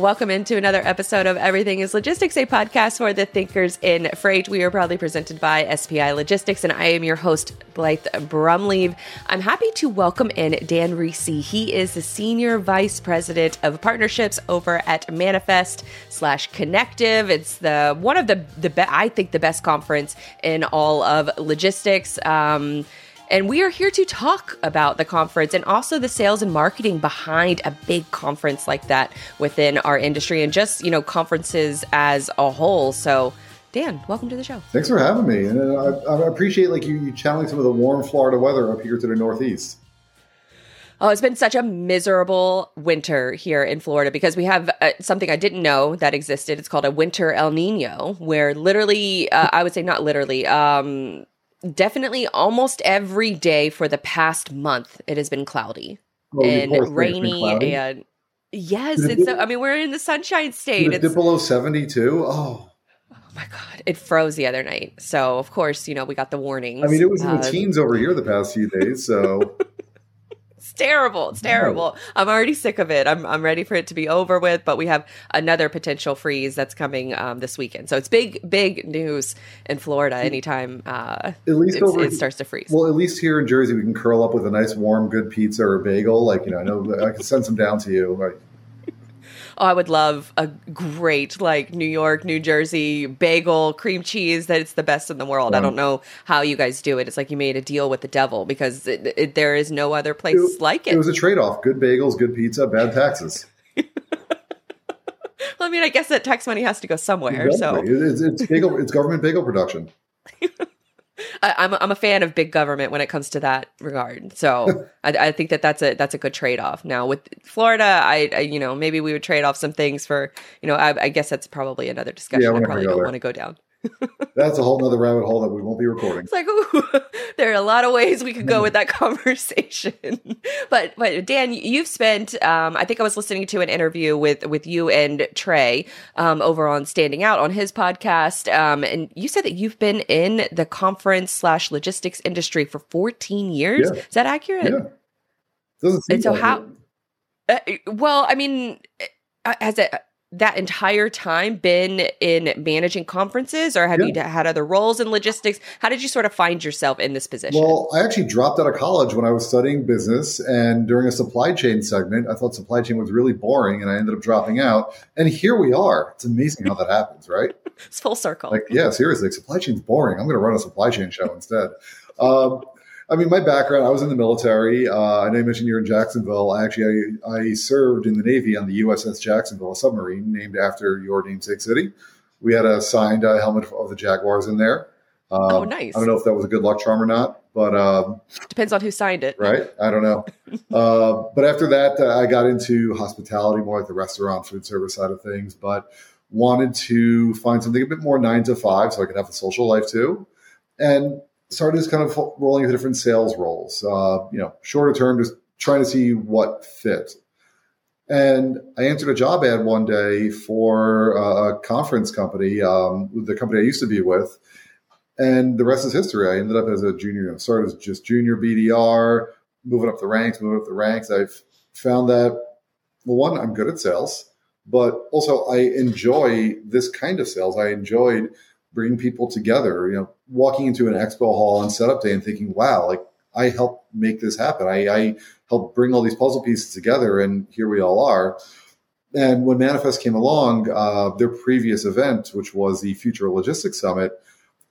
Welcome into another episode of Everything is Logistics, a podcast for the thinkers in freight. We are proudly presented by SPI Logistics, and I am your host, Blythe Brumleve. I'm happy to welcome in Dan Reiss. He is the Senior Vice President of Partnerships over at Manifest slash Connective. It's the one of the, the be- I think, the best conference in all of logistics. Um, and we are here to talk about the conference and also the sales and marketing behind a big conference like that within our industry and just, you know, conferences as a whole. So, Dan, welcome to the show. Thanks for having me. And I, I appreciate like you, you channeling some of the warm Florida weather up here to the Northeast. Oh, it's been such a miserable winter here in Florida because we have uh, something I didn't know that existed. It's called a winter El Nino, where literally, uh, I would say not literally, um, definitely almost every day for the past month it has been cloudy oh, and rainy and yes it's so i mean we're in the sunshine state it's below 72 oh Oh my god, it froze the other night. So of course, you know, we got the warnings. I mean, it was in the teens over here the past few days, so It's terrible. It's terrible. I'm already sick of it. I'm I'm ready for it to be over with. But we have another potential freeze that's coming um, this weekend. So it's big, big news in Florida. Anytime uh, at least over, it starts to freeze. Well, at least here in Jersey, we can curl up with a nice, warm, good pizza or bagel. Like you know, I know I can send some down to you. Like, I would love a great like New York, New Jersey bagel, cream cheese. That it's the best in the world. I don't know how you guys do it. It's like you made a deal with the devil because it, it, there is no other place it, like it. It was a trade off: good bagels, good pizza, bad taxes. well, I mean, I guess that tax money has to go somewhere. Exactly. So it's, it's bagel, it's government bagel production. I, am I'm a fan of big government when it comes to that regard. So I, I, think that that's a that's a good trade off. Now with Florida, I, I, you know maybe we would trade off some things for you know I, I guess that's probably another discussion. Yeah, I probably don't want to go down. That's a whole nother rabbit hole that we won't be recording. It's like, ooh, there are a lot of ways we could go with that conversation. but, but Dan, you've spent, um, I think I was listening to an interview with, with you and Trey um, over on Standing Out on his podcast. Um, and you said that you've been in the conference slash logistics industry for 14 years. Yeah. Is that accurate? Yeah. Doesn't seem and so how, uh, well, I mean, uh, has it, that entire time been in managing conferences or have yeah. you had other roles in logistics? How did you sort of find yourself in this position? Well, I actually dropped out of college when I was studying business and during a supply chain segment, I thought supply chain was really boring and I ended up dropping out. And here we are. It's amazing how that happens, right? It's full circle. Like, yeah, seriously, like, supply chain's boring. I'm going to run a supply chain show instead. Um, I mean, my background, I was in the military. Uh, I know you mentioned you're in Jacksonville. I actually, I, I, served in the Navy on the USS Jacksonville, a submarine named after your namesake city. We had a signed uh, helmet of the Jaguars in there. Um, oh, nice. I don't know if that was a good luck charm or not, but um, depends on who signed it, right? I don't know. uh, but after that, uh, I got into hospitality, more like the restaurant, food service side of things. But wanted to find something a bit more nine to five, so I could have a social life too. And started just kind of rolling into different sales roles. Uh, you know, shorter term, just trying to see what fit. And I answered a job ad one day for a conference company, um, the company I used to be with, and the rest is history. I ended up as a junior, know, started as just junior BDR, moving up the ranks, moving up the ranks. I've found that well, one, I'm good at sales, but also I enjoy this kind of sales. I enjoyed bringing people together. You know, walking into an expo hall on setup day and thinking, "Wow, like I helped make this happen. I, I helped bring all these puzzle pieces together, and here we all are." And when Manifest came along, uh, their previous event, which was the Future Logistics Summit,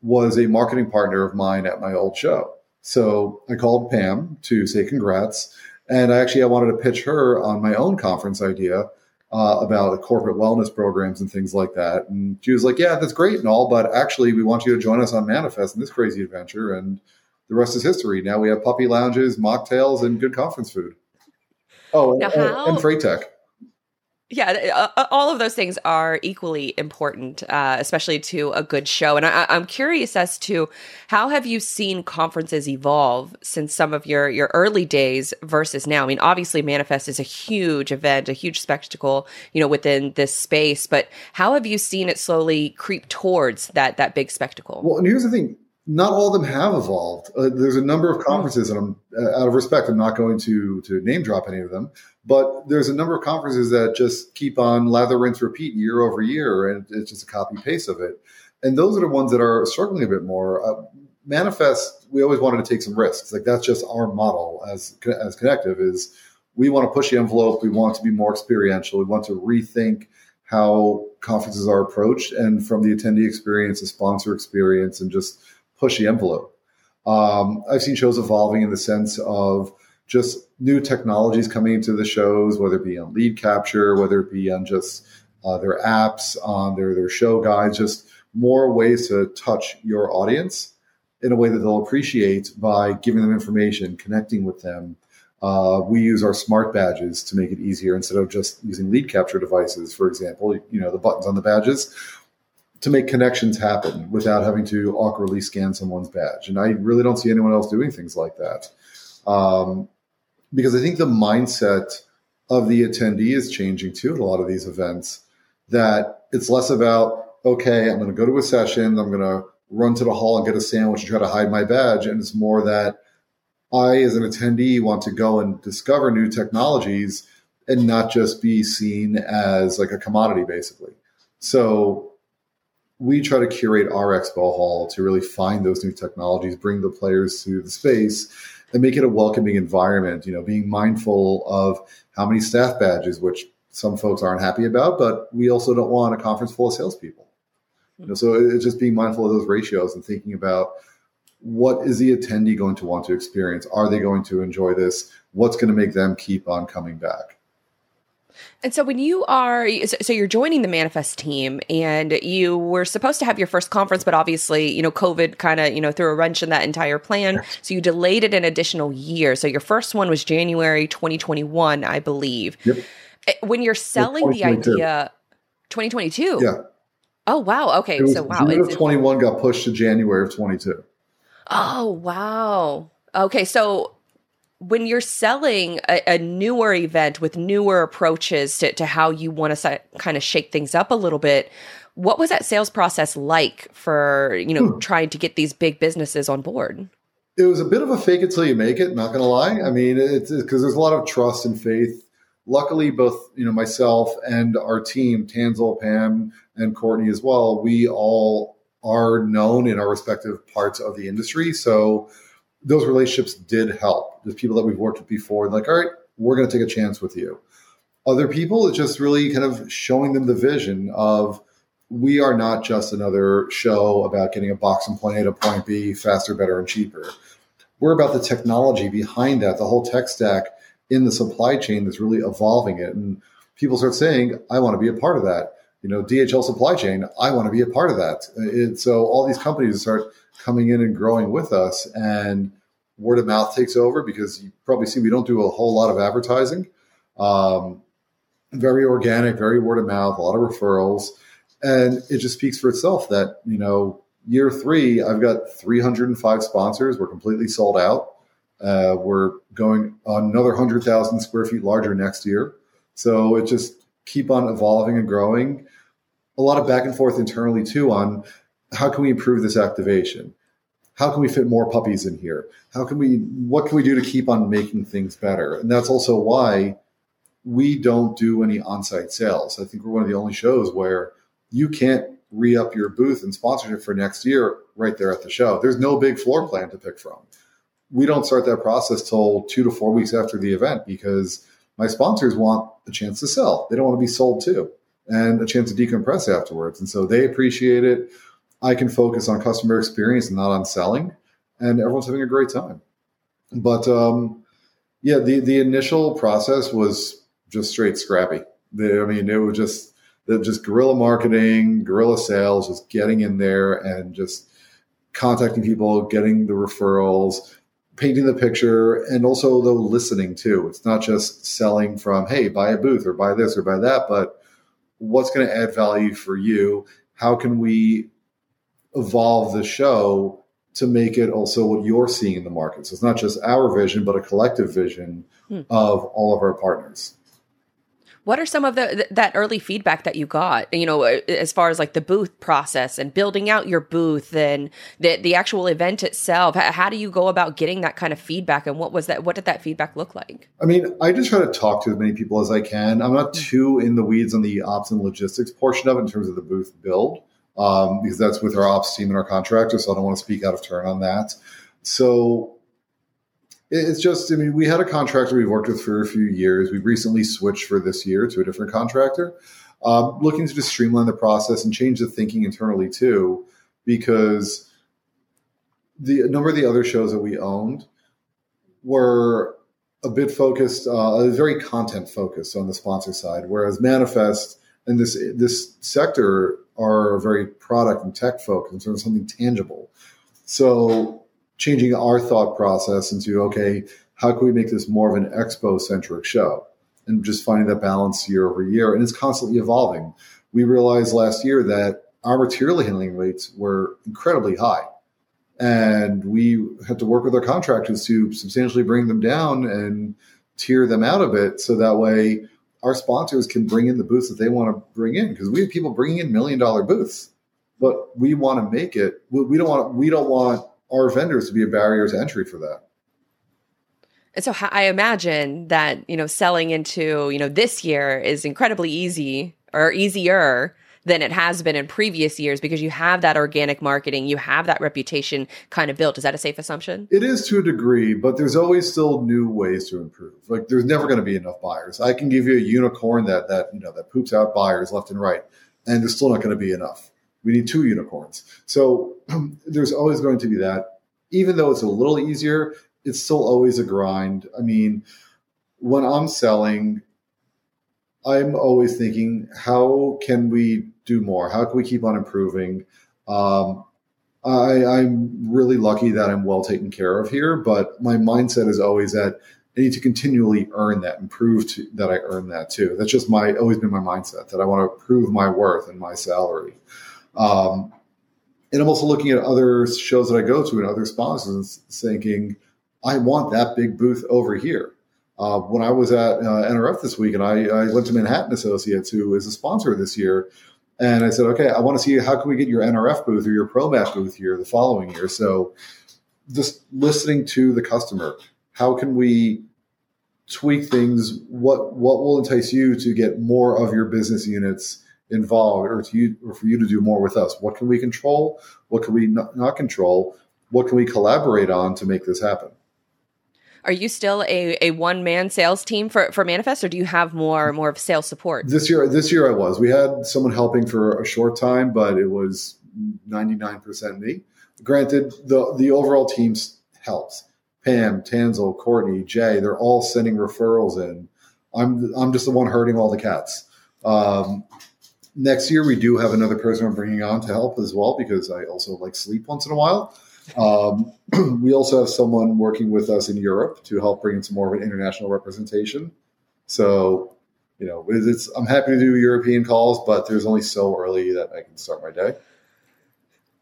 was a marketing partner of mine at my old show. So I called Pam to say congrats. And I actually I wanted to pitch her on my own conference idea uh, about corporate wellness programs and things like that. And she was like, "Yeah, that's great and all, but actually, we want you to join us on Manifest in this crazy adventure." And the rest is history. Now we have puppy lounges, mocktails, and good conference food. Oh, and, how- and freight tech yeah, uh, uh, all of those things are equally important, uh, especially to a good show. And I, am curious as to how have you seen conferences evolve since some of your your early days versus now. I mean, obviously, Manifest is a huge event, a huge spectacle, you know, within this space. But how have you seen it slowly creep towards that that big spectacle? Well, and here's the thing: not all of them have evolved. Uh, there's a number of hmm. conferences, and I'm uh, out of respect, I'm not going to to name drop any of them. But there's a number of conferences that just keep on lather, rinse, repeat year over year, and it's just a copy paste of it. And those are the ones that are struggling a bit more. Uh, Manifest, we always wanted to take some risks. Like that's just our model as as Connective is we want to push the envelope. We want to be more experiential. We want to rethink how conferences are approached, and from the attendee experience, the sponsor experience, and just push the envelope. Um, I've seen shows evolving in the sense of just new technologies coming into the shows, whether it be on lead capture, whether it be on just uh, their apps, on their their show guides, just more ways to touch your audience in a way that they'll appreciate by giving them information, connecting with them. Uh, we use our smart badges to make it easier instead of just using lead capture devices, for example. You know, the buttons on the badges to make connections happen without having to awkwardly scan someone's badge. And I really don't see anyone else doing things like that. Um, because I think the mindset of the attendee is changing too at a lot of these events, that it's less about, okay, I'm going to go to a session, I'm going to run to the hall and get a sandwich and try to hide my badge. And it's more that I, as an attendee, want to go and discover new technologies and not just be seen as like a commodity, basically. So we try to curate our expo hall to really find those new technologies, bring the players to the space, and make it a welcoming environment. You know, being mindful of how many staff badges, which some folks aren't happy about, but we also don't want a conference full of salespeople. You know, so it's just being mindful of those ratios and thinking about what is the attendee going to want to experience? Are they going to enjoy this? What's going to make them keep on coming back? And so when you are, so you're joining the Manifest team and you were supposed to have your first conference, but obviously, you know, COVID kind of, you know, threw a wrench in that entire plan. So you delayed it an additional year. So your first one was January 2021, I believe. Yep. Eh, when you're selling the idea, 2022? Yeah. Oh, wow. Okay. so, wow. June of 21 got pushed to January of 22. Oh, wow. Okay. So when you're selling a, a, newer event with newer approaches to, to how you want to kind of shake things up a little bit what was that sales process like for you know hmm. trying to get these big businesses on board? It was a bit of a fake it till you make it not gonna lie. I mean it's because there's a lot of trust and faith. Luckily both you know myself and our team tansel pam and courtney as well we all are known in our respective parts of the industry. So those relationships did help. There's people that we've worked with before, like, all right, we're going to take a chance with you. Other people, it's just really kind of showing them the vision of we are not just another show about getting a box from point A to point B faster, better, and cheaper. We're about the technology behind that, the whole tech stack in the supply chain that's really evolving it. And people start saying, I want to be a part of that. You know, DHL supply chain, I want to be a part of that. It, so all these companies start coming in and growing with us. And word of mouth takes over because you probably see we don't do a whole lot of advertising. Um, very organic, very word of mouth, a lot of referrals. And it just speaks for itself that, you know, year three, I've got 305 sponsors. We're completely sold out. Uh, we're going another 100,000 square feet larger next year. So it just keep on evolving and growing. A lot of back and forth internally too on how can we improve this activation? How can we fit more puppies in here? How can we, what can we do to keep on making things better? And that's also why we don't do any on site sales. I think we're one of the only shows where you can't re up your booth and sponsorship for next year right there at the show. There's no big floor plan to pick from. We don't start that process till two to four weeks after the event because my sponsors want a chance to sell. They don't want to be sold to and a chance to decompress afterwards. And so they appreciate it. I can focus on customer experience and not on selling, and everyone's having a great time. But um, yeah, the the initial process was just straight scrappy. The, I mean, it was just just guerrilla marketing, guerrilla sales, just getting in there and just contacting people, getting the referrals, painting the picture, and also though listening too. It's not just selling from hey, buy a booth or buy this or buy that, but what's going to add value for you? How can we evolve the show to make it also what you're seeing in the market. So it's not just our vision, but a collective vision hmm. of all of our partners. what are some of the that early feedback that you got you know as far as like the booth process and building out your booth and the the actual event itself how do you go about getting that kind of feedback and what was that what did that feedback look like i mean i just try to talk to as many people as i can i'm not too in the weeds on the ops and logistics portion of it in terms of the booth build um, because that's with our ops team and our contractor. so i don't want to speak out of turn on that so it's just, I mean, we had a contractor we've worked with for a few years. We've recently switched for this year to a different contractor, um, looking to just streamline the process and change the thinking internally too, because the a number of the other shows that we owned were a bit focused, uh, very content focused on the sponsor side, whereas Manifest and this this sector are very product and tech focused in of something tangible. So changing our thought process into okay, how can we make this more of an expo centric show? And just finding that balance year over year. And it's constantly evolving. We realized last year that our material handling rates were incredibly high. And we had to work with our contractors to substantially bring them down and tier them out a bit so that way our sponsors can bring in the booths that they want to bring in because we have people bringing in million dollar booths but we want to make it we don't want we don't want our vendors to be a barrier to entry for that. And so I imagine that, you know, selling into, you know, this year is incredibly easy or easier than it has been in previous years because you have that organic marketing, you have that reputation kind of built. Is that a safe assumption? It is to a degree, but there's always still new ways to improve. Like there's never going to be enough buyers. I can give you a unicorn that that, you know, that poops out buyers left and right, and there's still not going to be enough. We need two unicorns. So there's always going to be that. Even though it's a little easier, it's still always a grind. I mean, when I'm selling, I'm always thinking, how can we do more? How can we keep on improving? Um, I, I'm really lucky that I'm well taken care of here, but my mindset is always that I need to continually earn that and prove to, that I earn that too. That's just my always been my mindset that I want to prove my worth and my salary. Um, and I'm also looking at other shows that I go to and other sponsors and thinking, I want that big booth over here. Uh, when I was at uh, NRF this week and I, I, went to Manhattan Associates, who is a sponsor this year, and I said, okay, I want to see how can we get your NRF booth or your ProMat booth here the following year. So just listening to the customer, how can we tweak things? What what will entice you to get more of your business units involved or to you or for you to do more with us what can we control what can we not, not control what can we collaborate on to make this happen are you still a, a one man sales team for, for Manifest, or do you have more more of sales support? This year, this year I was. We had someone helping for a short time, but it was ninety nine percent me. Granted, the the overall team helps. Pam, Tansel, Courtney, Jay, they're all sending referrals in. I'm I'm just the one hurting all the cats. Um, next year we do have another person I'm bringing on to help as well because I also like sleep once in a while. Um, we also have someone working with us in Europe to help bring in some more of an international representation. So, you know, it's, I'm happy to do European calls, but there's only so early that I can start my day.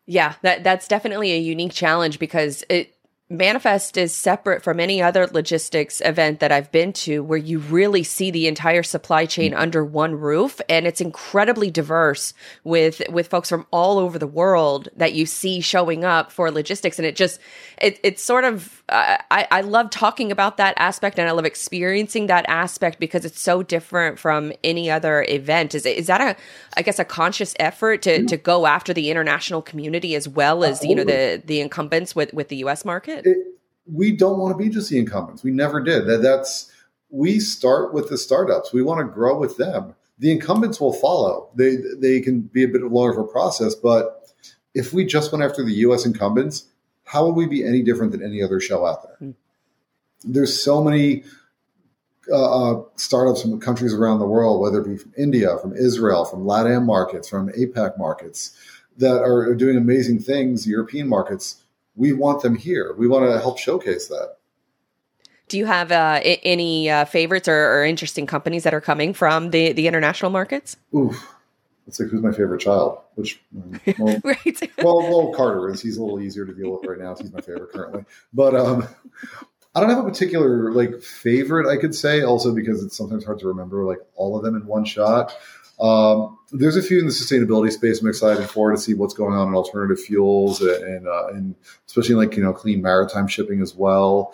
Yeah, that that's definitely a unique challenge because it Manifest is separate from any other logistics event that I've been to where you really see the entire supply chain mm. under one roof and it's incredibly diverse with with folks from all over the world that you see showing up for logistics and it just it, it's sort of uh, I, I love talking about that aspect and I love experiencing that aspect because it's so different from any other event. Is is that a I guess a conscious effort to to go after the international community as well as you know the the incumbents with with the US market it. it. We don't want to be just the incumbents. We never did. That, that's we start with the startups. We want to grow with them. The incumbents will follow. They they can be a bit longer of a process, but if we just went after the U.S. incumbents, how would we be any different than any other show out there? Mm. There's so many uh, uh, startups from countries around the world, whether it be from India, from Israel, from LATAM markets, from APAC markets, that are doing amazing things. European markets we want them here. We want to help showcase that. Do you have uh, any uh, favorites or, or, interesting companies that are coming from the, the international markets? Oof. It's like who's my favorite child? Which well, right. well, well, Carter is. He's a little easier to deal with right now. He's my favorite currently. But um, I don't have a particular like favorite. I could say also because it's sometimes hard to remember like all of them in one shot. Um, there's a few in the sustainability space I'm excited for to see what's going on in alternative fuels and uh, and especially like you know clean maritime shipping as well.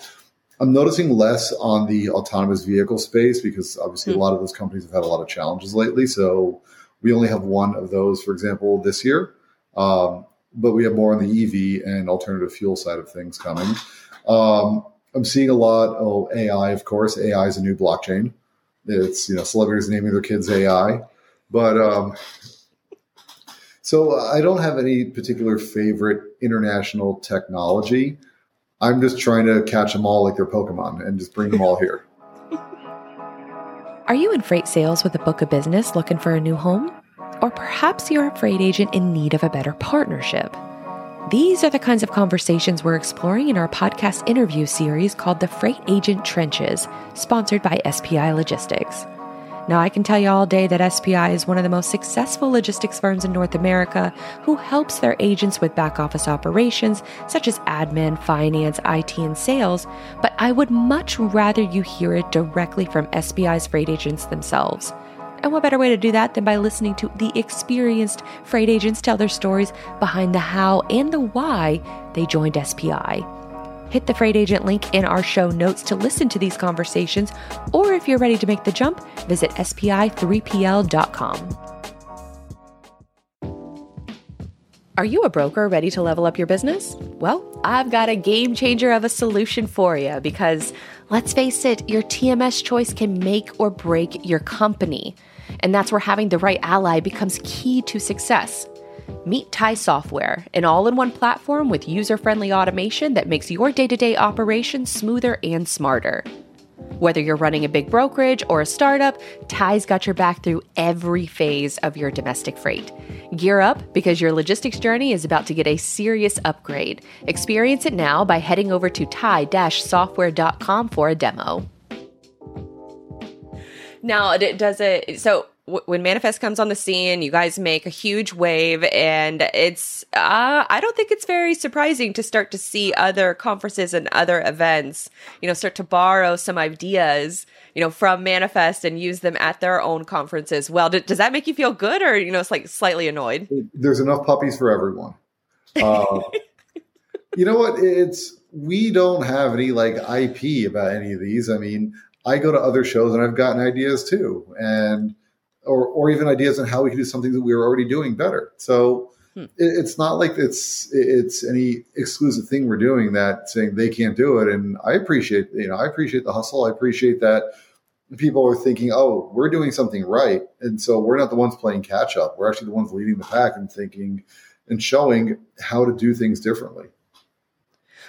I'm noticing less on the autonomous vehicle space because obviously mm-hmm. a lot of those companies have had a lot of challenges lately. So we only have one of those, for example, this year. Um, but we have more on the EV and alternative fuel side of things coming. Um, I'm seeing a lot. Oh, AI, of course. AI is a new blockchain. It's you know celebrities naming their kids AI, but um, so I don't have any particular favorite international technology. I'm just trying to catch them all like they're Pokemon and just bring them all here. Are you in freight sales with a book of business looking for a new home? Or perhaps you're a freight agent in need of a better partnership? These are the kinds of conversations we're exploring in our podcast interview series called The Freight Agent Trenches, sponsored by SPI Logistics. Now, I can tell you all day that SPI is one of the most successful logistics firms in North America who helps their agents with back office operations such as admin, finance, IT, and sales. But I would much rather you hear it directly from SPI's freight agents themselves. And what better way to do that than by listening to the experienced freight agents tell their stories behind the how and the why they joined SPI? Hit the freight agent link in our show notes to listen to these conversations, or if you're ready to make the jump, visit spi3pl.com. Are you a broker ready to level up your business? Well, I've got a game changer of a solution for you because let's face it, your TMS choice can make or break your company. And that's where having the right ally becomes key to success. Meet Tai Software, an all in one platform with user friendly automation that makes your day to day operations smoother and smarter. Whether you're running a big brokerage or a startup, Tai's got your back through every phase of your domestic freight. Gear up because your logistics journey is about to get a serious upgrade. Experience it now by heading over to tai-software.com for a demo. Now, it does it so when manifest comes on the scene you guys make a huge wave and it's uh, i don't think it's very surprising to start to see other conferences and other events you know start to borrow some ideas you know from manifest and use them at their own conferences. Well D- does that make you feel good or you know it's like slightly annoyed? There's enough puppies for everyone. Uh, you know what? It's we don't have any like ip about any of these. I mean i go to other shows and i've gotten ideas too and or, or even ideas on how we can do something that we were already doing better. So hmm. it, it's not like it's it's any exclusive thing we're doing that saying they can't do it. And I appreciate you know I appreciate the hustle. I appreciate that people are thinking, oh, we're doing something right, and so we're not the ones playing catch up. We're actually the ones leading the pack and thinking and showing how to do things differently.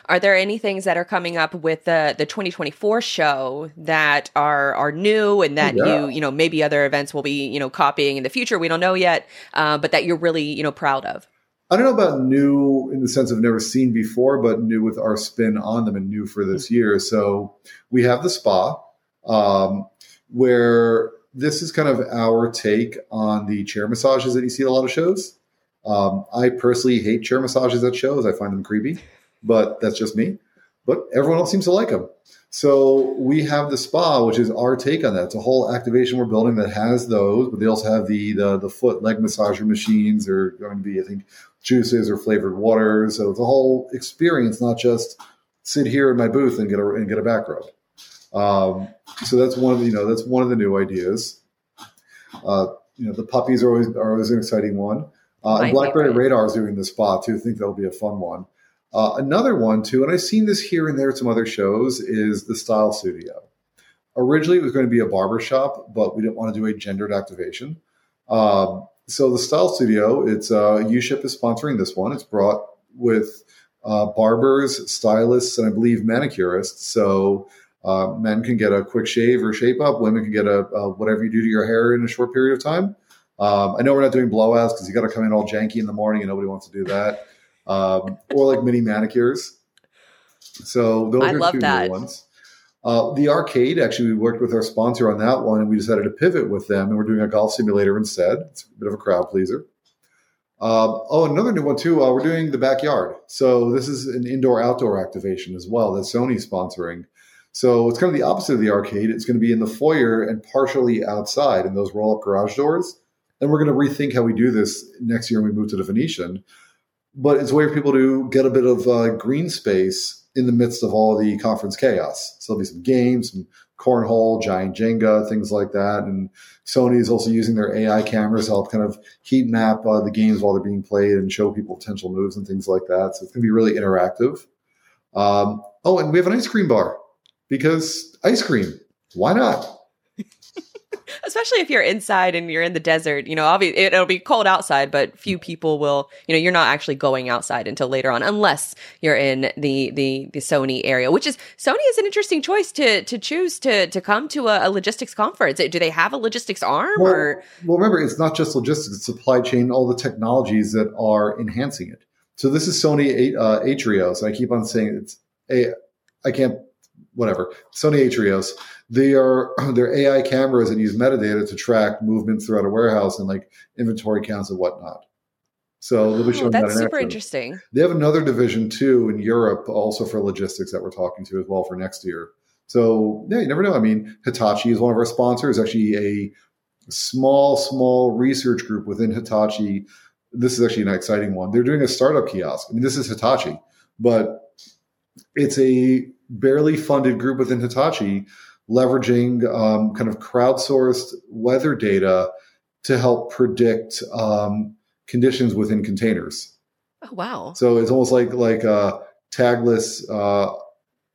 Are there any things that are coming up with the the 2024 show that are are new and that yeah. you you know maybe other events will be you know copying in the future? We don't know yet, uh, but that you're really you know proud of. I don't know about new in the sense of never seen before, but new with our spin on them and new for this year. So we have the spa, um, where this is kind of our take on the chair massages that you see at a lot of shows. Um, I personally hate chair massages at shows. I find them creepy but that's just me. But everyone else seems to like them. So we have the spa, which is our take on that. It's a whole activation we're building that has those, but they also have the the, the foot leg massager machines. They're going to be, I think, juices or flavored waters. So it's a whole experience, not just sit here in my booth and get a and get a back rub. Um, so that's one of the, you know that's one of the new ideas. Uh, you know the puppies are always are always an exciting one. Uh, and Blackberry. Radar is doing the spa too. I think that'll be a fun one. Uh, another one too, and I've seen this here and there at some other shows, is the Style Studio. Originally, it was going to be a barber shop, but we didn't want to do a gendered activation. Um, so the Style Studio, it's uh, UShip is sponsoring this one. It's brought with uh, barbers, stylists, and I believe manicurists. So uh, men can get a quick shave or shape up. Women can get a, a whatever you do to your hair in a short period of time. Um, I know we're not doing blowouts because you got to come in all janky in the morning, and nobody wants to do that um, or like mini manicures. So those I are two that. new ones. Uh, the arcade, actually, we worked with our sponsor on that one, and we decided to pivot with them, and we're doing a golf simulator instead. It's a bit of a crowd pleaser. Um, oh, another new one too. Uh, we're doing the backyard. So this is an indoor-outdoor activation as well that Sony's sponsoring. So it's kind of the opposite of the arcade. It's going to be in the foyer and partially outside in those roll up garage doors. And we're going to rethink how we do this next year when we move to the Venetian. But it's a way for people to get a bit of uh, green space in the midst of all the conference chaos. So there'll be some games, some cornhole, giant Jenga, things like that. And Sony is also using their AI cameras to help kind of heat map uh, the games while they're being played and show people potential moves and things like that. So it's going to be really interactive. Um, oh, and we have an ice cream bar because ice cream. Why not? Especially if you're inside and you're in the desert. You know, obviously it'll be cold outside, but few people will. You know, you're not actually going outside until later on, unless you're in the the the Sony area, which is Sony is an interesting choice to to choose to to come to a, a logistics conference. Do they have a logistics arm? Well, or well, remember, it's not just logistics; it's supply chain, all the technologies that are enhancing it. So this is Sony uh, AITRIOS, I keep on saying it's a. I can't whatever Sony AITRIOS. They are their AI cameras and use metadata to track movements throughout a warehouse and like inventory counts and whatnot. So they'll be showing oh, that's that super action. interesting. They have another division too in Europe, also for logistics that we're talking to as well for next year. So yeah, you never know. I mean, Hitachi is one of our sponsors. Actually, a small, small research group within Hitachi. This is actually an exciting one. They're doing a startup kiosk. I mean, this is Hitachi, but it's a barely funded group within Hitachi leveraging um, kind of crowdsourced weather data to help predict um, conditions within containers. Oh wow! So it's almost like like a tagless, uh,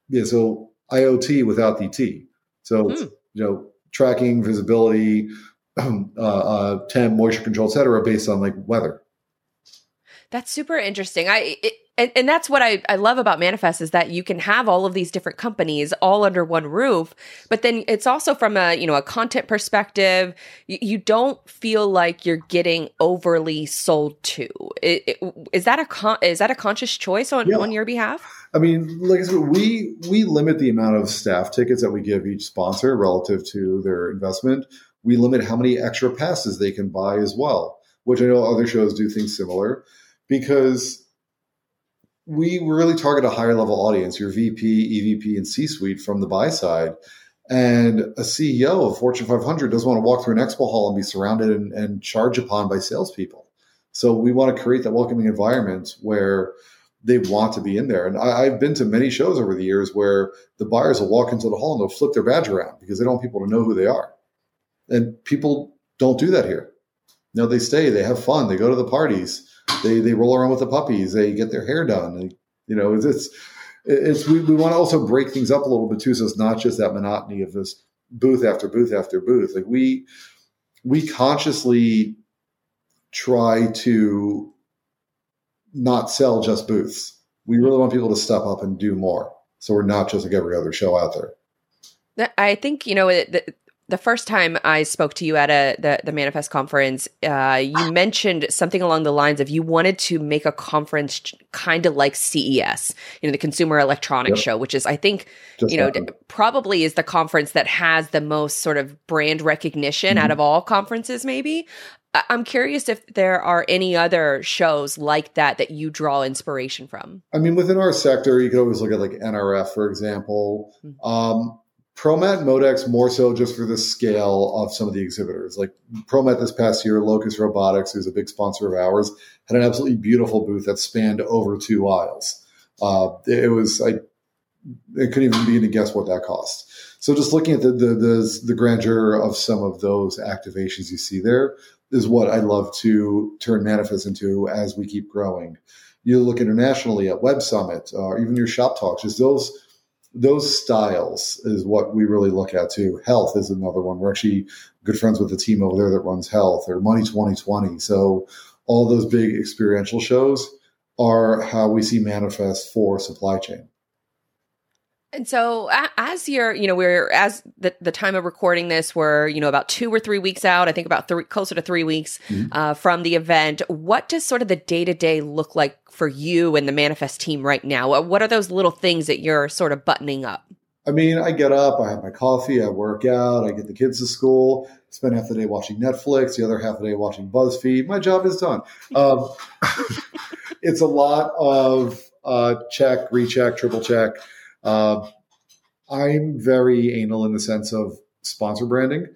yeah. So IoT without the T. So hmm. you know, tracking, visibility, uh, uh, temp, moisture control, et cetera, based on like weather. That's super interesting. I it, and, and that's what I, I love about Manifest is that you can have all of these different companies all under one roof, but then it's also from a you know a content perspective. You, you don't feel like you're getting overly sold to. It, it, is that a con- is that a conscious choice on, yeah. on your behalf? I mean, like I said, we we limit the amount of staff tickets that we give each sponsor relative to their investment. We limit how many extra passes they can buy as well, which I know other shows do things similar because we really target a higher level audience, your VP, EVP, and C suite from the buy side. And a CEO of Fortune 500 doesn't want to walk through an expo hall and be surrounded and, and charged upon by salespeople. So we want to create that welcoming environment where they want to be in there. And I, have been to many shows over the years where the buyers will walk into the hall and they'll flip their badge around because they don't want people to know who they are. And people don't do that here. No, they stay, they have fun, they go to the parties they they roll around with the puppies. They get their hair done. They, you know, it's it's, it's we, we want to also break things up a little bit too. So it's not just that monotony of this booth after booth after booth. Like we we consciously try to not sell just booths. We really want people to step up and do more. So we're not just like every other show out there. I think you know the, the first time I spoke to you at a the, the Manifest conference, uh, you mentioned something along the lines of you wanted to make a conference kind of like CES, you know, the Consumer Electronics yep. Show, which is I think Just you know probably is the conference that has the most sort of brand recognition mm-hmm. out of all conferences. Maybe I'm curious if there are any other shows like that that you draw inspiration from. I mean, within our sector, you could always look at like NRF, for example. Mm-hmm. Um, ProMat Modex more so just for the scale of some of the exhibitors. Like ProMat this past year, Locus Robotics, who's a big sponsor of ours, had an absolutely beautiful booth that spanned over two aisles. Uh, it was I, I couldn't even begin to guess what that cost. So just looking at the, the the the grandeur of some of those activations you see there is what I love to turn Manifest into as we keep growing. You look internationally at Web Summit, or uh, even your shop talks, just those those styles is what we really look at too. HLTH is another one. We're actually good friends with the team over there that runs HLTH or Money 2020. So all those big experiential shows are how we see manifest for supply chain. And so, as you're, you know, we're as the, the time of recording this, we're, you know, about two or three weeks out. I think about three, closer to three weeks mm-hmm. uh, from the event. What does sort of the day to day look like for you and the Manifest team right now? What are those little things that you're sort of buttoning up? I mean, I get up, I have my coffee, I work out, I get the kids to school, spend half the day watching Netflix, the other half the day watching BuzzFeed. My job is done. Um, it's a lot of uh, check, recheck, triple check. Uh, I'm very anal in the sense of sponsor branding.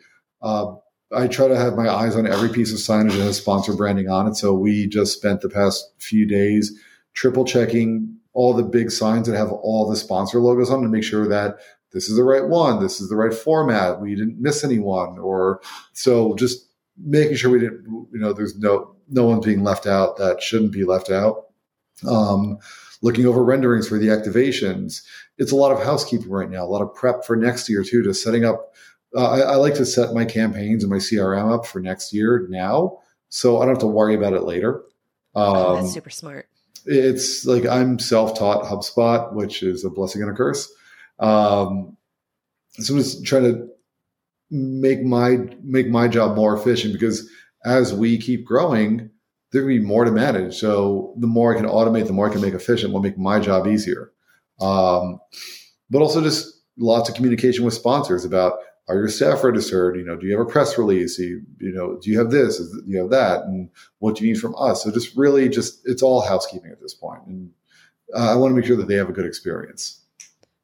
Uh, I try to have my eyes on every piece of signage that has sponsor branding on it. So we just spent the past few days triple checking all the big signs that have all the sponsor logos on to make sure that this is the right one, this is the right format, we didn't miss anyone, or so just making sure we didn't, you know, there's no no one being left out that shouldn't be left out. Um, looking over renderings for the activations. It's a lot of housekeeping right now, a lot of prep for next year too, just setting up. Uh, I, I, like to set my campaigns and my CRM up for next year now, so I don't have to worry about it later. Um, oh, that's um, super smart. It's like I'm self-taught HubSpot, which is a blessing and a curse. Um, so I'm just trying to make my make my job more efficient because as we keep growing, there can be more to manage. So the more I can automate, the more I can make efficient, will make my job easier. Um, but also just lots of communication with sponsors about are your staff registered? You know, do you have a press release? You, you know, do you have this? Do you have that? And what do you need from us? So just really just, it's all housekeeping at this point. And uh, I want to make sure that they have a good experience.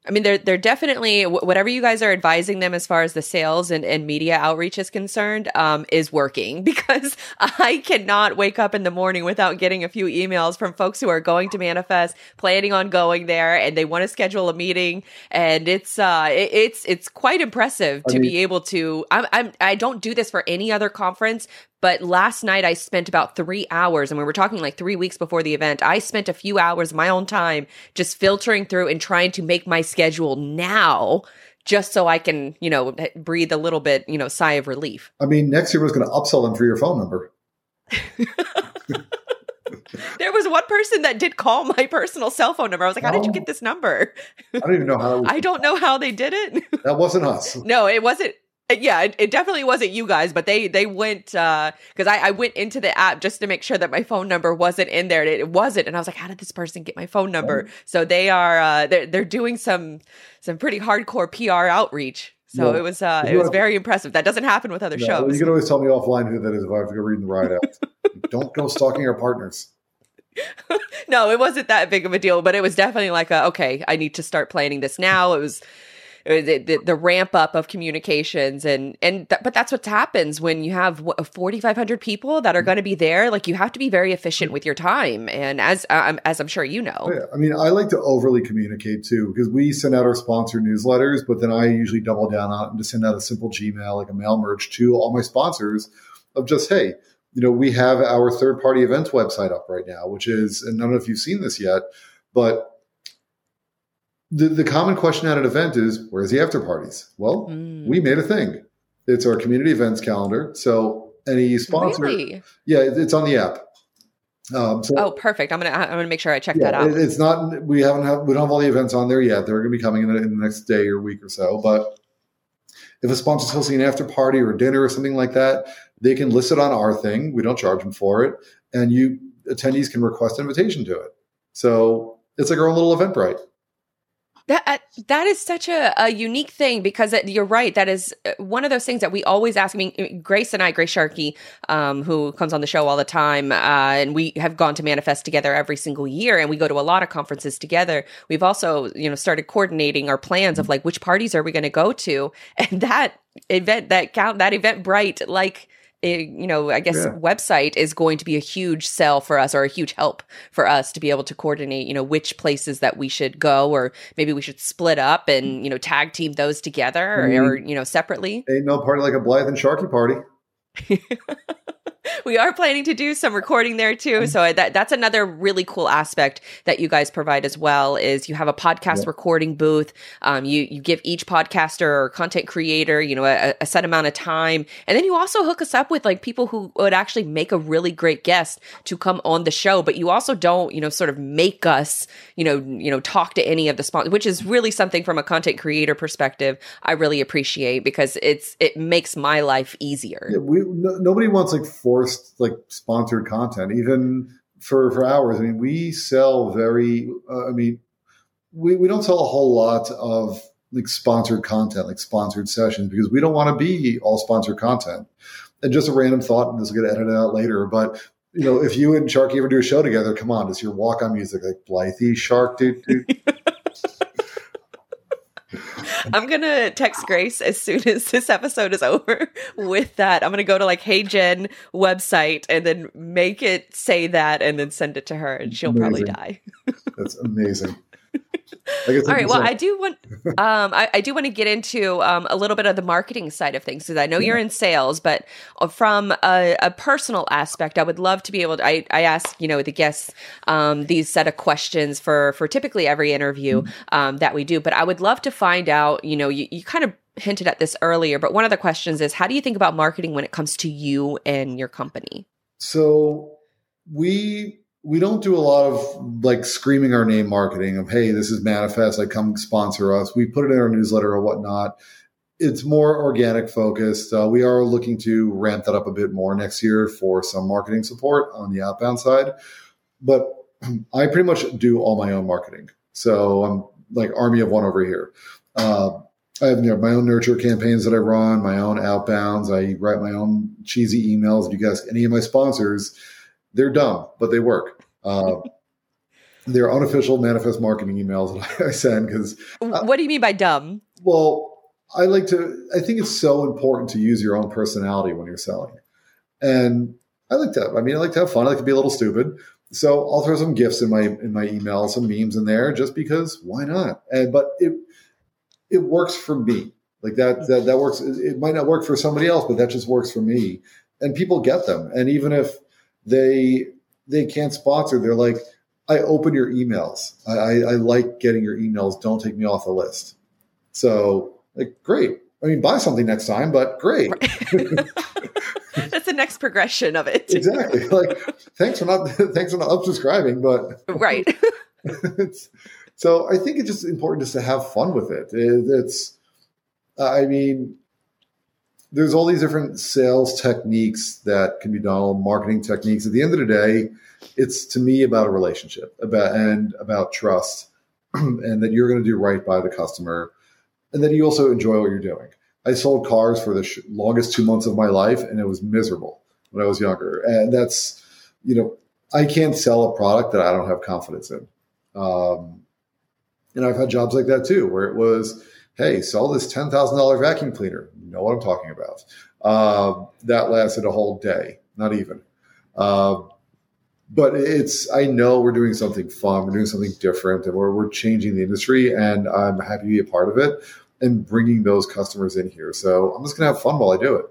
I mean, they're they're definitely whatever you guys are advising them as far as the sales and, and media outreach is concerned um, is working because I cannot wake up in the morning without getting a few emails from folks who are going to manifest, planning on going there, and they want to schedule a meeting, and it's uh it, it's it's quite impressive to mean, be able to. I'm, I'm I don't do this for any other conference, but last night I spent about three hours, and we were talking like three weeks before the event. I spent a few hours of my own time just filtering through and trying to make my schedule now just so I can, you know, eh, breathe a little bit, you know, sigh of relief. I mean, next year was going to upsell them for your phone number. there was one person that did call my personal cell phone number. I was like, "How did you get this number?" I don't even know how. I don't know how they did it. That wasn't us. no, it wasn't. Uh, yeah, it, it, definitely wasn't you guys, but they they went because uh, I, I went into the app just to make sure that my phone number wasn't in there. It, it wasn't, and I was like, "How did this person get my phone number?" So they are uh, they're they're doing some some pretty hardcore PR outreach. So it was uh, it was very impressive. That doesn't happen with other shows. You can always tell me offline who that is if I have to go reading the riot act. Don't go stalking our partners. no, it wasn't that big of a deal, but it was definitely like a, okay, I need to start planning this now. It was the, the, the ramp up of communications and and th- but that's what happens when you have 4500 people that are going to be there like you have to be very efficient with your time. And as um, as I'm sure you know. Oh, yeah. I mean I like to overly communicate too because we send out our sponsor newsletters but then I usually double down on it and just send out a simple Gmail like a mail merge to all my sponsors of just hey you know we have our third party events website up right now which is and I don't know if you've seen this yet but the, the common question at an event is where's the after parties? Well, mm. we made a thing. It's our community events calendar. So any sponsor, really? yeah, it's on the app. Um, so, oh, perfect! I'm gonna I'm gonna make sure I check yeah, that out. It's not we haven't have, we don't have all the events on there yet. They're going to be coming in the, in the next day or week or so. But if a sponsor's hosting an after party or dinner or something like that, they can list it on our thing. We don't charge them for it, and you attendees can request an invitation to it. So it's like our own little Eventbrite. That uh, that is such a, a unique thing because it, you're right. That is uh, one of those things that we always ask. I mean, Grace and I, Grace Sharkey, um, who comes on the show all the time, uh, and we have gone to manifest together every single year, and we go to a lot of conferences together. We've also, you know, started coordinating our plans of like which parties are we going to go to, and that event, that count, that Eventbrite like you know, I guess yeah. website is going to be a huge sell for us or a huge help for us to be able to coordinate, you know, which places that we should go or maybe we should split up and, you know, tag team those together mm-hmm. or, you know, separately. Ain't no party like a Blythe and Sharkey party. we are planning to do some recording there too. So that that's another really cool aspect that you guys provide as well. Is you have a podcast recording booth. Um, you you give each podcaster or content creator you know a, a, set amount of time, and then you also hook us up with like people who would actually make a really great guest to come on the show. But you also don't you know sort of make us you know you know talk to any of the sponsors, which is really something from a content creator perspective. I really appreciate because it's it makes my life easier. Yeah, we no, nobody wants like forced like sponsored content, even for for hours. I mean, we sell very. Uh, I mean, we we don't sell a whole lot of like sponsored content, like sponsored sessions, because we don't want to be all sponsored content. And just a random thought, and this will get edited out later, but you know, if you and Sharkey ever do a show together, come on, does your walk on music like Blythe Shark dude? I'm gonna text Grace as soon as this episode is over with that. I'm gonna go to like HeyGen website and then make it say that and then send it to her and she'll amazing. probably die. That's amazing. All right. Well, I do want um, I, I, do want to get into um, a little bit of the marketing side of things because I know yeah. you're in sales, but uh, from a, a, personal aspect, I would love to be able to. I, I ask you know the guests um, these set of questions for for typically every interview mm-hmm. that we do, but I would love to find out. You know, you, you kind of hinted at this earlier, but one of the questions is how do you think about marketing when it comes to you and your company? So we we don't do a lot of like screaming our name marketing of hey this is manifest like come sponsor us. We put it in our newsletter or whatnot. It's more organic focused. Uh, we are looking to ramp that up a bit more next year for some marketing support on the outbound side. But i pretty much do all my own marketing. So i'm like army of one over here. Uh, I have you know, my own nurture campaigns that I run, my own outbounds. I write my own cheesy emails. If you guys, any of my sponsors, they're dumb, but they work. Uh, they're unofficial manifest marketing emails that I send because. Uh, what do you mean by dumb? Well, I like to. I think it's so important to use your own personality when you're selling, and I like to. I mean, I like to have fun. I like to be a little stupid. So I'll throw some gifts in my in my email, some memes in there, just because why not? And but it it works for me. Like that that that works. It might not work for somebody else, but that just works for me. And people get them. And even if they they can't sponsor. They're like, I open your emails. I, I, I like getting your emails. Don't take me off the list. So like, great. I mean, buy something next time, but great. That's the next progression of it. exactly. Like, thanks for not thanks for not unsubscribing, but right. so I think it's just important just to have fun with it. it it's, I mean, there's all these different sales techniques that can be done, marketing techniques. At the end of the day, it's to me about a relationship about and about trust, and that you're going to do right by the customer, and that you also enjoy what you're doing. I sold cars for the sh- longest two months of my life, and it was miserable when I was younger. And that's, you know, I can't sell a product that I don't have confidence in. Um, and I've had jobs like that too, where it was, hey, sell this ten thousand dollar vacuum cleaner. You know what I'm talking about. Uh, that lasted a whole day, not even. Uh, but it's I know we're doing something fun, we're doing something different, and we're we're changing the industry, and I'm happy to be a part of it and bringing those customers in here. So I'm just gonna have fun while I do it.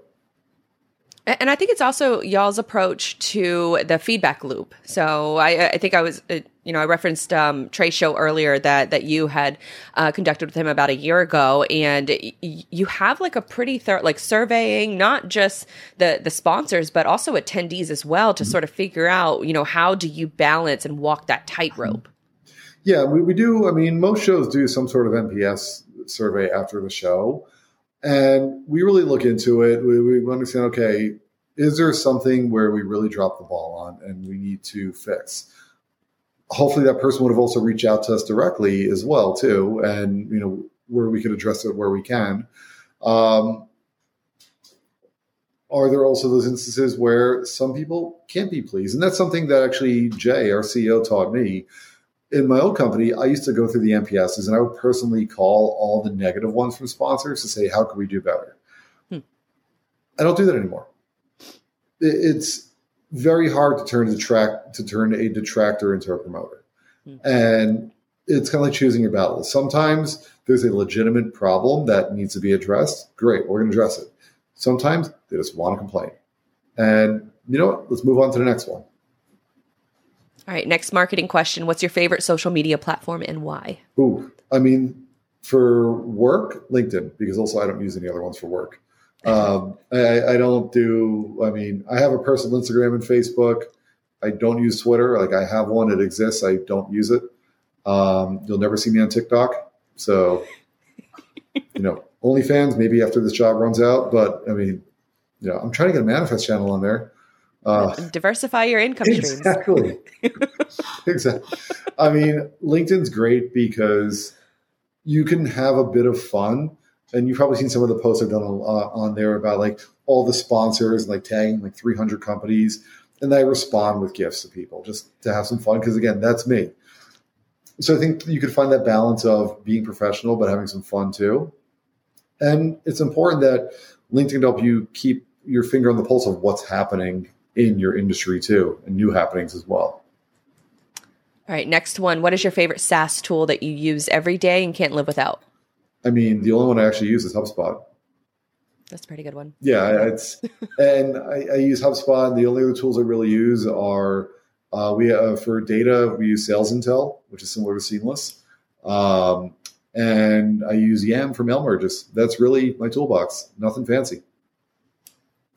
And I think it's also y'all's approach to the feedback loop. So I, I think I was, uh, you know, I referenced um, Trey's show earlier that that you had uh, conducted with him about a year ago, and y- you have like a pretty thorough, like surveying not just the the sponsors but also attendees as well to sort of figure out, you know, how do you balance and walk that tightrope. Yeah, we, we do. I mean, most shows do some sort of NPS survey after the show. And we really look into it. We, we understand, okay, is there something where we really dropped the ball on and we need to fix? Hopefully that person would have also reached out to us directly as well, too. And, you know, where we could address it where we can. Um, are there also those instances where some people can't be pleased? And that's something that actually Jay, our CEO, taught me in my old company, I used to go through the NPSs and I would personally call all the negative ones from sponsors to say, how can we do better? Hmm. I don't do that anymore. It's very hard to turn a detract to turn a detractor into a promoter. Hmm. And it's kind of like choosing your battles. Sometimes there's a legitimate problem that needs to be addressed. Great, we're going to address it. Sometimes they just want to complain. And you know what? Let's move on to the next one. All right, next marketing question. What's your favorite social media platform and why? Ooh, I mean, for work, LinkedIn, because also I don't use any other ones for work. Um, I, I, don't do, I mean, I have a personal Instagram and Facebook. I don't use Twitter. Like I have one, it exists. I don't use it. Um, you'll never see me on TikTok. So, you know, OnlyFans, maybe after this job runs out. But I mean, you know, I'm trying to get a manifest channel on there. Uh, Diversify your income streams. Exactly. exactly. I mean, LinkedIn's great because you can have a bit of fun. And you've probably seen some of the posts I've done on, uh, on there about like all the sponsors, like tagging like 300 companies. And I respond with gifts to people just to have some fun. Because again, that's me. So I think you could find that balance of being professional, but having some fun too. And it's important that LinkedIn can help you keep your finger on the pulse of what's happening in your industry too, and new happenings as well. All right, next one. What is your favorite SaaS tool that you use every day and can't live without? I mean, the only one I actually use is HubSpot. That's a pretty good one. Yeah, it's and I, I, use HubSpot. And the only other tools I really use are uh, we have, for data we use Sales Intel, which is similar to Seamless, um, and I use YAMM for mail merges. That's really my toolbox. Nothing fancy.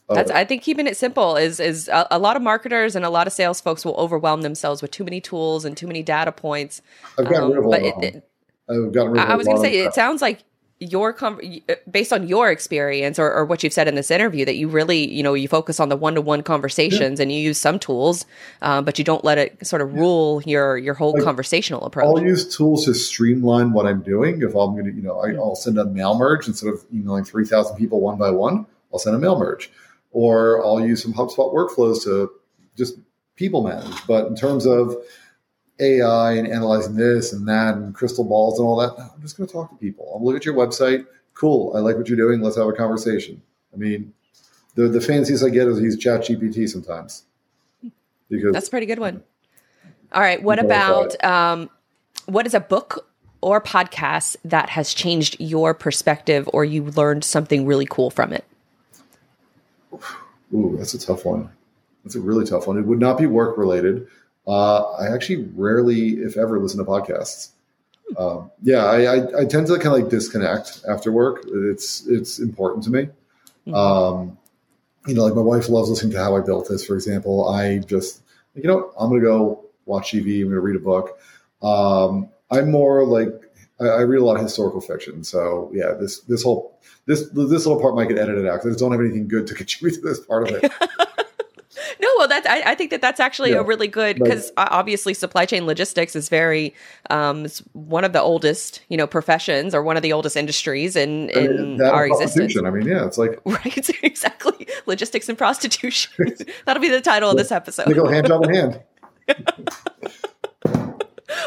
That's I think keeping it simple is is a, a, lot of marketers and a lot of sales folks will overwhelm themselves with too many tools and too many data points. I've gotten um, rid of all of them. I've gotten rid of I was going to say it sounds like your uh, based on your experience or, or, what you've said in this interview that you really you know you focus on the one-to-one conversations yeah. and you use some tools um, but you don't let it sort of rule your your whole like, conversational approach. I'll use tools to streamline what i'm doing. If i'm going to you know I, will send a mail merge instead of emailing 3000 people one by one i'll send a mail merge or i'll use some hubspot workflows to just people manage but in terms of AI and analyzing this and that and crystal balls and all that. No, I'm just going to talk to people. I'll look at your website. Cool. I like what you're doing. Let's have a conversation. I mean, the the fanciest I get is use Chat GPT sometimes. Because that's a pretty good one. All right. What about um, what is a book or podcast that has changed your perspective or you learned something really cool from it? Ooh, that's a tough one. That's a really tough one. It would not be work related. Uh, I actually rarely, if ever, listen to podcasts. Um, yeah, I, I, I, tend to kind of like disconnect after work. It's it's important to me. Mm-hmm. Um, you know, like my wife loves listening to How I Built This, for example. I just, you know, I'm going to go watch TV. I'm going to read a book. Um, I'm more like I, I, read a lot of historical fiction. So yeah, this this whole this this little part might get edited out because I just don't have anything good to contribute to this part of it. No, well, that's I, I think that that's actually yeah. a really good because obviously supply chain logistics is very um, it's one of the oldest you know professions or one of the oldest industries in in our existence. I mean, yeah, it's like right, exactly logistics and prostitution. That'll be the title of this episode. They go hand job in hand.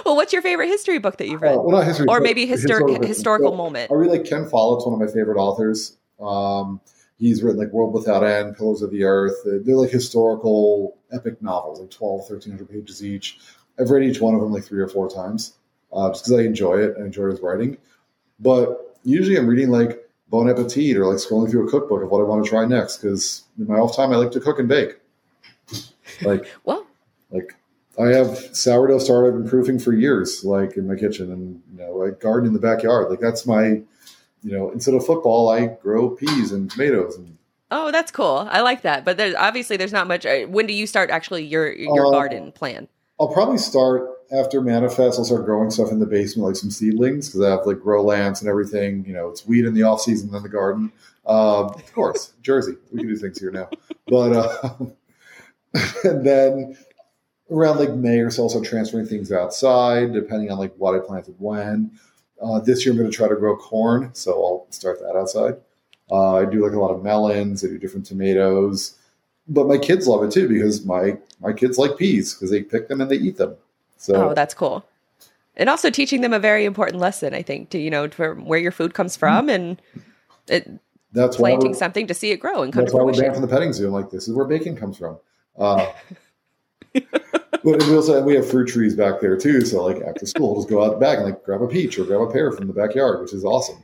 Well, what's your favorite history book that you've read? Uh, well, not history, or maybe histor- historical, historical so, moment. I really like Ken Follett's one of my favorite authors. Um, he's written like World Without End, Pillars of the Earth. They're like historical epic novels, like 12, 1300 pages each. I've read each one of them like three or four times uh, just because I enjoy it. I enjoy his writing. But usually I'm reading like Bon Appetit or like scrolling through a cookbook of what I want to try next because in my off time I like to cook and bake. Like, well, like I have sourdough started and proofing for years, like in my kitchen, and you know, I garden in the backyard. Like that's my you know, instead of football, I grow peas and tomatoes. And oh, that's cool. I like that. But there's obviously there's not much. Uh, when do you start actually your your uh, garden plan? I'll probably start after manifest. I'll start growing stuff in the basement, like some seedlings, because I have like grow lamps and everything. You know, it's weed in the off season in the garden. Um, of course, Jersey, we can do things here now. But uh, and then around like May or so, I'll transferring things outside, depending on like what I planted when. Uh, this year, I'm going to try to grow corn, so I'll start that outside. Uh, I do like a lot of melons. I do different tomatoes, but my kids love it too because my my kids like peas because they pick them and they eat them. So oh, that's cool. And also teaching them a very important lesson, I think, to you know, for where your food comes from and it that's planting something to see it grow and come that's to fruition. Why we're banned from the petting zoo. I'm like, this is where bacon comes from. Uh, but we also we have fruit trees back there too. So like after school, we'll just go out back and like grab a peach or grab a pear from the backyard, which is awesome.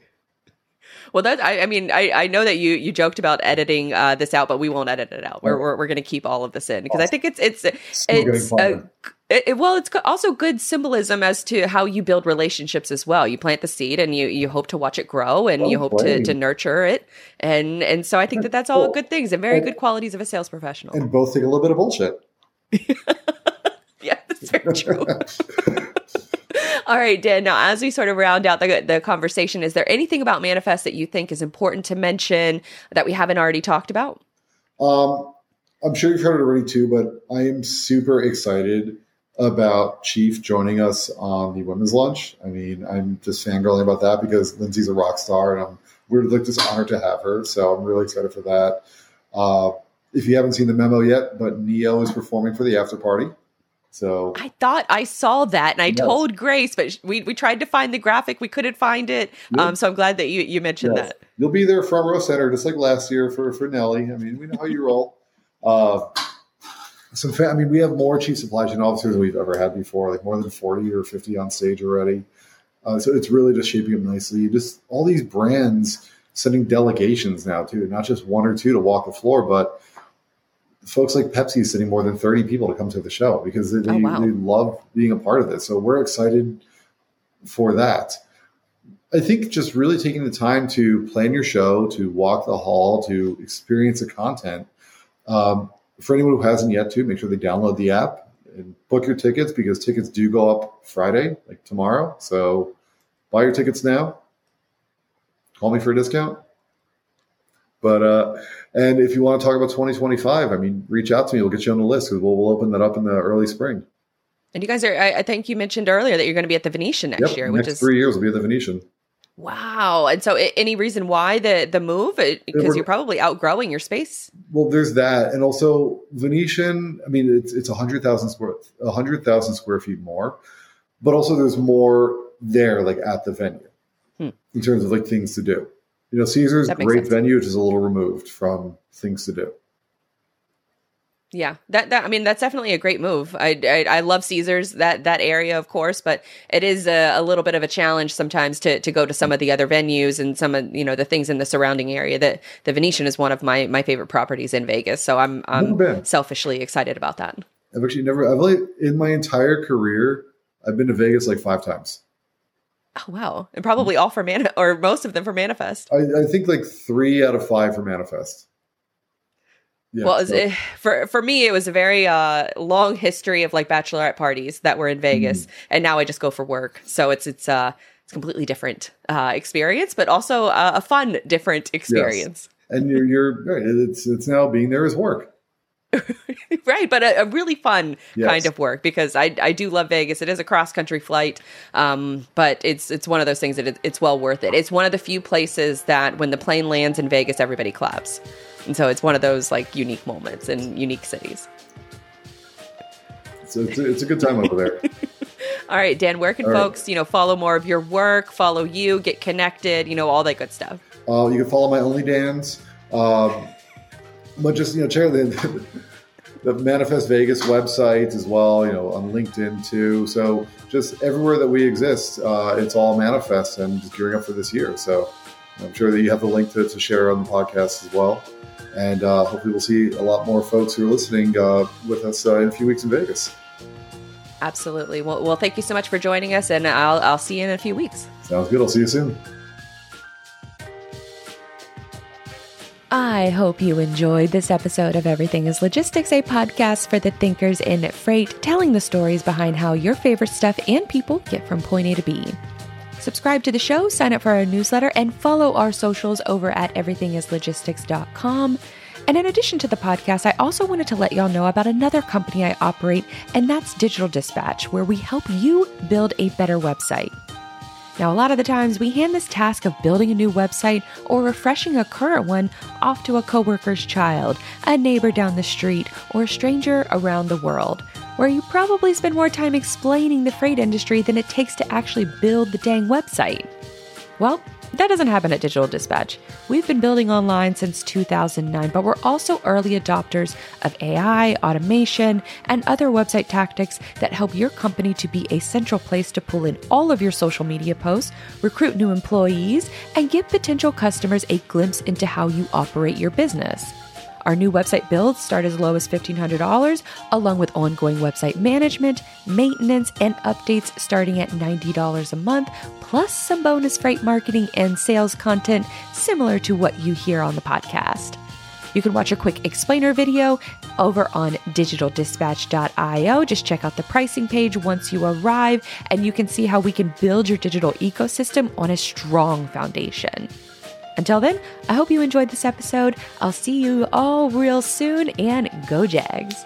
Well, that I, I mean, I, I know that you you joked about editing uh, this out, but we won't edit it out. We're we're, we're going to keep all of this in because awesome. I think it's it's it's a, it, well, it's also good symbolism as to how you build relationships as well. You plant the seed and you you hope to watch it grow and you hope to, to nurture it, and and so I think that that's all good things and very and, good qualities of a sales professional. And both take a little bit of bullshit. true. All right, Dan. Now, as we sort of round out the, the conversation, is there anything about Manifest that you think is important to mention that we haven't already talked about? Um, I'm sure you've heard it already too, but I am super excited about Chief joining us on the women's lunch. I mean, I'm just fangirling about that because Lindsay's a rock star, and I'm we're like just honored to have her. So I'm really excited for that. Uh, if you haven't seen the memo yet, but Ne-Yo is performing for the after party. So I thought I saw that, and I Yes. told Grace, but we we tried to find the graphic, we couldn't find it. Yeah. Um, so I'm glad that you you mentioned yes, that. you'll be there front row center, just like last year for for Nelly. I mean, we know how you roll. Uh, some, fa- I mean, we have more chief supply chain officers than we've ever had before, like more than forty or fifty on stage already. Uh, so it's really just shaping up nicely. Just all these brands sending delegations now too, not just one or two to walk the floor, but folks like Pepsi sending more than 30 people to come to the show because they, Oh, wow. they love being a part of this. So we're excited for that. I think just really taking the time to plan your show, to walk the hall, to experience the content. Um, for anyone who hasn't yet to, make sure they download the app and book your tickets because tickets do go up Friday, like tomorrow. So buy your tickets now. Call me for a discount. But uh, and if you want to talk about 2025, I mean, reach out to me. We'll get you on the list because we'll, we'll open that up in the early spring. And you guys are, I, I think you mentioned earlier that you're going to be at the Venetian next Yep, year, which next is three years We'll be at the Venetian. wow. And so, any reason why the the move? Because you're probably outgrowing your space. Well, there's that, and also Venetian. I mean, it's it's a hundred thousand square a hundred thousand square feet more, but also there's more there, like at the venue, Hmm. in terms of like things to do. You know, Caesar's great sense. venue, which is a little removed from things to do. Yeah, that that I mean that's definitely a great move. I I, I love Caesars that that area, of course, but it is a, a little bit of a challenge sometimes to to go to some of the other venues and some of you know the things in the surrounding area. That the Venetian is one of my my favorite properties in Vegas, so I'm I'm selfishly excited about that. I've actually never. I've like in my entire career, I've been to Vegas like five times. Oh wow, and probably all for man or most of them for Manifest. I, I think like three out of five for Manifest. Yeah, well, so- eh, for for me, it was a very uh, long history of like bachelorette parties that were in Mm. Vegas, and now I just go for work. So it's it's uh it's completely different uh, experience, but also uh, a fun different experience, and you're you're. It's it's now being there is work. right? But a, a really fun Yes. kind of work because I I do love Vegas. It is a cross country flight, um, but it's it's one of those things that it, it's well worth it. It's one of the few places that when the plane lands in Vegas, everybody claps. And so it's one of those like unique moments in unique cities. So it's a, it's a good time over there. All right, Dan, where can All right. folks, you know, follow more of your work, follow you, get connected, you know, all that good stuff? Uh, you can follow my Only Dans, um, but just you know check out the, the Manifest Vegas website as well. You know on LinkedIn too. So just everywhere that we exist, uh, it's all Manifest and just gearing up for this year. So I'm sure that you have the link to, to share on the podcast as well. And uh, hopefully we'll see a lot more folks who are listening uh, with us uh, in a few weeks in Vegas. Absolutely. Well, well, thank you so much for joining us, and I'll I'll see you in a few weeks. Sounds good. I'll see you soon. I hope you enjoyed this episode of Everything is Logistics, a podcast for the thinkers in freight, telling the stories behind how your favorite stuff and people get from point A to B. Subscribe to the show, sign up for our newsletter, and follow our socials over at everythingislogistics.com. And in addition to the podcast, I also wanted to let y'all know about another company I operate, and that's Digital Dispatch, where we help you build a better website. Now, a lot of the times we hand this task of building a new website or refreshing a current one off to a coworker's child, a neighbor down the street, or a stranger around the world, where you probably spend more time explaining the freight industry than it takes to actually build the dang website. Well, that doesn't happen at Digital Dispatch. We've been building online since 2009, but we're also early adopters of AI, automation, and other website tactics that help your company to be a central place to pull in all of your social media posts, recruit new employees, and give potential customers a glimpse into how you operate your business. Our new website builds start as low as $1,500, along with ongoing website management, maintenance, and updates starting at $90 a month, plus some bonus freight marketing and sales content similar to what you hear on the podcast. You can watch a quick explainer video over on digitaldispatch.io. Just check out the pricing page once you arrive, and you can see how we can build your digital ecosystem on a strong foundation. Until then, I hope you enjoyed this episode. I'll see you all real soon and go Jags.